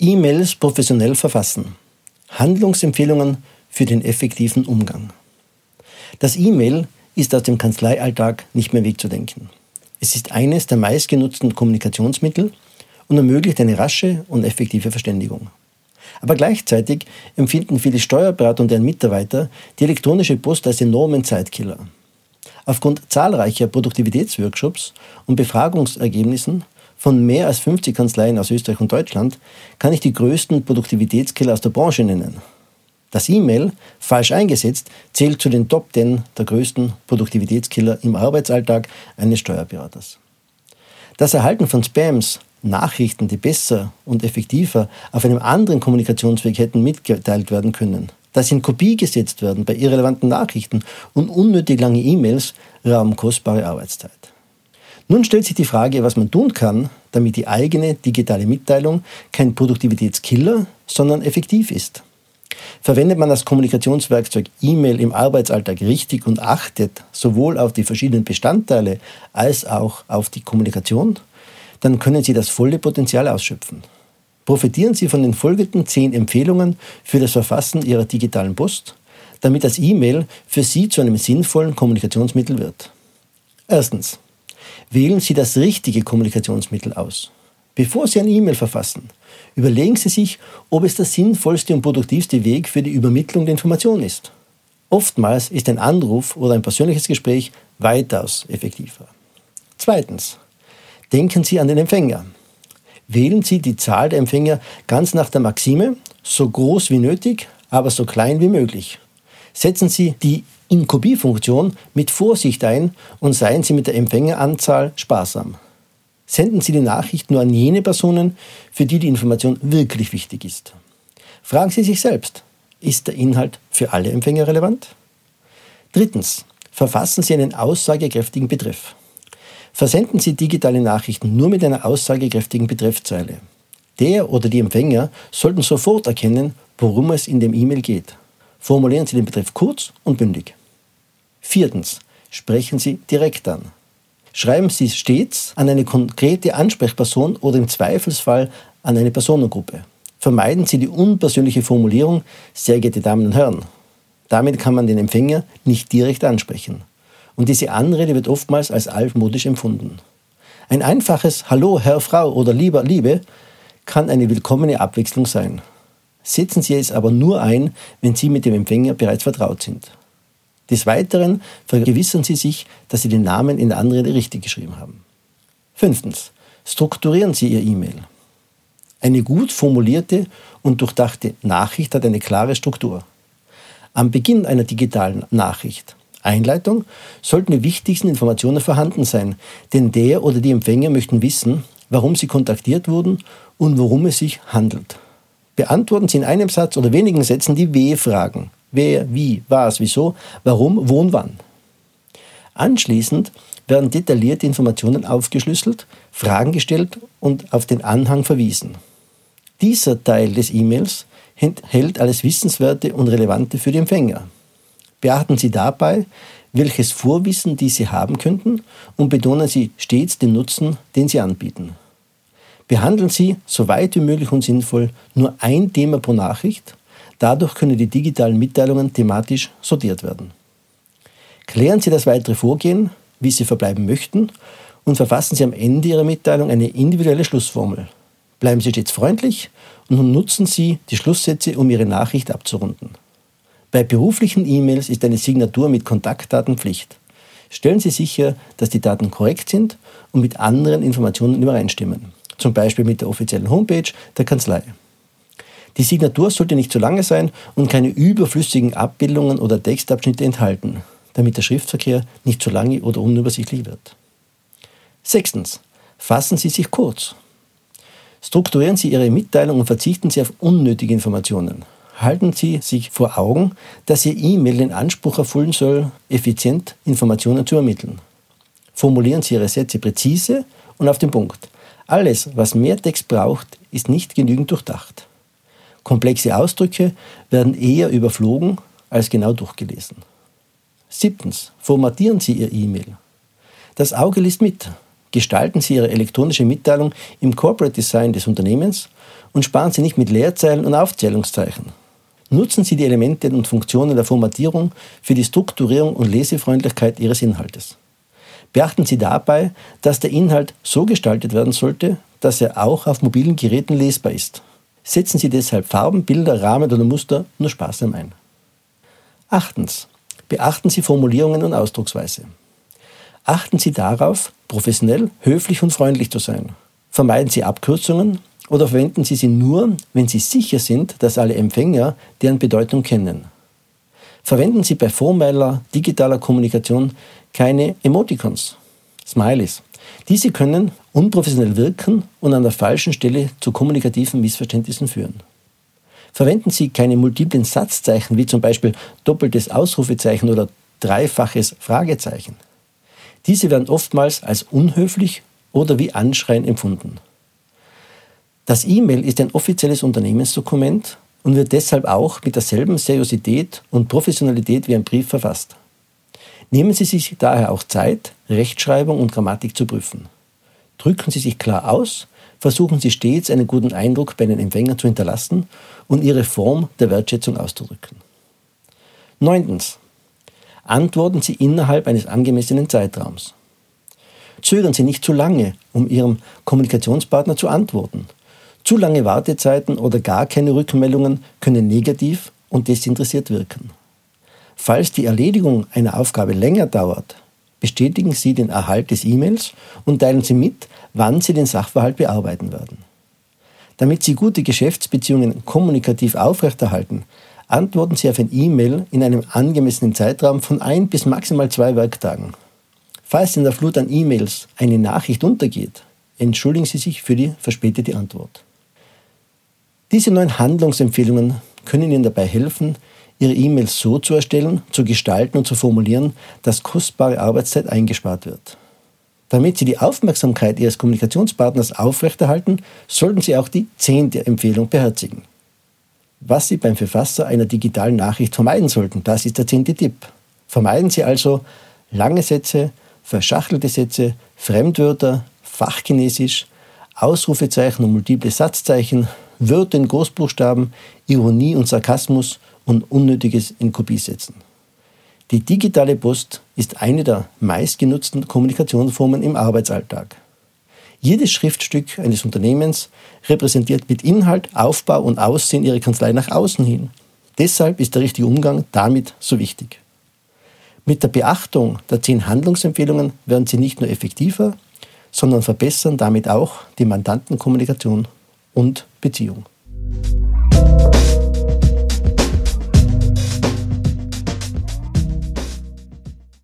E-Mails professionell verfassen. Handlungsempfehlungen für den effektiven Umgang. Das E-Mail ist aus dem Kanzleialltag nicht mehr wegzudenken. Es ist eines der meistgenutzten Kommunikationsmittel und ermöglicht eine rasche und effektive Verständigung. Aber gleichzeitig empfinden viele Steuerberater und deren Mitarbeiter die elektronische Post als enormen Zeitkiller. Aufgrund zahlreicher Produktivitätsworkshops und Befragungsergebnissen von mehr als 50 Kanzleien aus Österreich und Deutschland kann ich die größten Produktivitätskiller aus der Branche nennen. Das E-Mail, falsch eingesetzt, zählt zu den Top 10 der größten Produktivitätskiller im Arbeitsalltag eines Steuerberaters. Das Erhalten von Spams, Nachrichten, die besser und effektiver auf einem anderen Kommunikationsweg hätten mitgeteilt werden können, dass in Kopie gesetzt werden bei irrelevanten Nachrichten und unnötig lange E-Mails, rauben kostbare Arbeitszeit. Nun stellt sich die Frage, was man tun kann, damit die eigene digitale Mitteilung kein Produktivitätskiller, sondern effektiv ist. Verwendet man das Kommunikationswerkzeug E-Mail im Arbeitsalltag richtig und achtet sowohl auf die verschiedenen Bestandteile als auch auf die Kommunikation, dann können Sie das volle Potenzial ausschöpfen. Profitieren Sie von den folgenden zehn Empfehlungen für das Verfassen Ihrer digitalen Post, damit das E-Mail für Sie zu einem sinnvollen Kommunikationsmittel wird. Erstens. Wählen Sie das richtige Kommunikationsmittel aus. Bevor Sie ein E-Mail verfassen, überlegen Sie sich, ob es der sinnvollste und produktivste Weg für die Übermittlung der Information ist. Oftmals ist ein Anruf oder ein persönliches Gespräch weitaus effektiver. Zweitens. Denken Sie an den Empfänger. Wählen Sie die Zahl der Empfänger ganz nach der Maxime, so groß wie nötig, aber so klein wie möglich. Setzen Sie die Inkopie-Funktion mit Vorsicht ein und seien Sie mit der Empfängeranzahl sparsam. Senden Sie die Nachricht nur an jene Personen, für die die Information wirklich wichtig ist. Fragen Sie sich selbst, ist der Inhalt für alle Empfänger relevant? Drittens, verfassen Sie einen aussagekräftigen Betreff. Versenden Sie digitale Nachrichten nur mit einer aussagekräftigen Betreffzeile. Der oder die Empfänger sollten sofort erkennen, worum es in dem E-Mail geht. Formulieren Sie den Betreff kurz und bündig. Viertens. Sprechen Sie direkt an. Schreiben Sie stets an eine konkrete Ansprechperson oder im Zweifelsfall an eine Personengruppe. Vermeiden Sie die unpersönliche Formulierung, sehr geehrte Damen und Herren. Damit kann man den Empfänger nicht direkt ansprechen. Und diese Anrede wird oftmals als altmodisch empfunden. Ein einfaches Hallo, Herr, Frau oder Lieber, Liebe kann eine willkommene Abwechslung sein. Setzen Sie es aber nur ein, wenn Sie mit dem Empfänger bereits vertraut sind. Des Weiteren vergewissern Sie sich, dass Sie den Namen in der Anrede richtig geschrieben haben. Fünftens. Strukturieren Sie Ihr E-Mail. Eine gut formulierte und durchdachte Nachricht hat eine klare Struktur. Am Beginn einer digitalen Nachricht, Einleitung, sollten die wichtigsten Informationen vorhanden sein, denn der oder die Empfänger möchten wissen, warum sie kontaktiert wurden und worum es sich handelt. Beantworten Sie in einem Satz oder wenigen Sätzen die W-Fragen. Wer, wie, was, wieso, warum, wo und wann. Anschließend werden detaillierte Informationen aufgeschlüsselt, Fragen gestellt und auf den Anhang verwiesen. Dieser Teil des E-Mails enthält alles Wissenswerte und Relevante für die Empfänger. Beachten Sie dabei, welches Vorwissen diese haben könnten und betonen Sie stets den Nutzen, den Sie anbieten. Behandeln Sie, so weit wie möglich und sinnvoll, nur ein Thema pro Nachricht Dadurch können die digitalen Mitteilungen thematisch sortiert werden. Klären Sie das weitere Vorgehen, wie Sie verbleiben möchten, und verfassen Sie am Ende Ihrer Mitteilung eine individuelle Schlussformel. Bleiben Sie stets freundlich und nutzen Sie die Schlusssätze, um Ihre Nachricht abzurunden. Bei beruflichen E-Mails ist eine Signatur mit Kontaktdaten Pflicht. Stellen Sie sicher, dass die Daten korrekt sind und mit anderen Informationen übereinstimmen, zum Beispiel mit der offiziellen Homepage der Kanzlei. Die Signatur sollte nicht zu lange sein und keine überflüssigen Abbildungen oder Textabschnitte enthalten, damit der Schriftverkehr nicht zu lange oder unübersichtlich wird. Sechstens. Fassen Sie sich kurz. Strukturieren Sie Ihre Mitteilung und verzichten Sie auf unnötige Informationen. Halten Sie sich vor Augen, dass Ihr E-Mail den Anspruch erfüllen soll, effizient Informationen zu ermitteln. Formulieren Sie Ihre Sätze präzise und auf den Punkt. Alles, was mehr Text braucht, ist nicht genügend durchdacht. Komplexe Ausdrücke werden eher überflogen als genau durchgelesen. Siebtens. Formatieren Sie Ihr E-Mail. Das Auge liest mit. Gestalten Sie Ihre elektronische Mitteilung im Corporate Design des Unternehmens und sparen Sie nicht mit Leerzeilen und Aufzählungszeichen. Nutzen Sie die Elemente und Funktionen der Formatierung für die Strukturierung und Lesefreundlichkeit Ihres Inhaltes. Beachten Sie dabei, dass der Inhalt so gestaltet werden sollte, dass er auch auf mobilen Geräten lesbar ist. Setzen Sie deshalb Farben, Bilder, Rahmen oder Muster nur sparsam ein. Achtens. Beachten Sie Formulierungen und Ausdrucksweise. Achten Sie darauf, professionell, höflich und freundlich zu sein. Vermeiden Sie Abkürzungen oder verwenden Sie sie nur, wenn Sie sicher sind, dass alle Empfänger deren Bedeutung kennen. Verwenden Sie bei formeller digitaler Kommunikation keine Emoticons, Smileys. Diese können unprofessionell wirken und an der falschen Stelle zu kommunikativen Missverständnissen führen. Verwenden Sie keine multiplen Satzzeichen wie zum Beispiel doppeltes Ausrufezeichen oder dreifaches Fragezeichen. Diese werden oftmals als unhöflich oder wie Anschreien empfunden. Das E-Mail ist ein offizielles Unternehmensdokument und wird deshalb auch mit derselben Seriosität und Professionalität wie ein Brief verfasst. Nehmen Sie sich daher auch Zeit, Rechtschreibung und Grammatik zu prüfen. Drücken Sie sich klar aus, versuchen Sie stets einen guten Eindruck bei den Empfängern zu hinterlassen und Ihre Form der Wertschätzung auszudrücken. Neuntens. Antworten Sie innerhalb eines angemessenen Zeitraums. Zögern Sie nicht zu lange, um Ihrem Kommunikationspartner zu antworten. Zu lange Wartezeiten oder gar keine Rückmeldungen können negativ und desinteressiert wirken. Falls die Erledigung einer Aufgabe länger dauert, bestätigen Sie den Erhalt des E-Mails und teilen Sie mit, wann Sie den Sachverhalt bearbeiten werden. Damit Sie gute Geschäftsbeziehungen kommunikativ aufrechterhalten, antworten Sie auf ein E-Mail in einem angemessenen Zeitraum von ein bis maximal zwei Werktagen. Falls in der Flut an E-Mails eine Nachricht untergeht, entschuldigen Sie sich für die verspätete Antwort. Diese neuen Handlungsempfehlungen können Ihnen dabei helfen, Ihre E-Mails so zu erstellen, zu gestalten und zu formulieren, dass kostbare Arbeitszeit eingespart wird. Damit Sie die Aufmerksamkeit Ihres Kommunikationspartners aufrechterhalten, sollten Sie auch die zehnte Empfehlung beherzigen. Was Sie beim Verfasser einer digitalen Nachricht vermeiden sollten, das ist der zehnte Tipp. Vermeiden Sie also lange Sätze, verschachtelte Sätze, Fremdwörter, Fachchinesisch, Ausrufezeichen und multiple Satzzeichen, Wörter in Großbuchstaben, Ironie und Sarkasmus und Unnötiges in Kopie setzen. Die digitale Post ist eine der meistgenutzten Kommunikationsformen im Arbeitsalltag. Jedes Schriftstück eines Unternehmens repräsentiert mit Inhalt, Aufbau und Aussehen ihre Kanzlei nach außen hin. Deshalb ist der richtige Umgang damit so wichtig. Mit der Beachtung der zehn Handlungsempfehlungen werden Sie nicht nur effektiver, sondern verbessern damit auch die Mandantenkommunikation und Beziehung.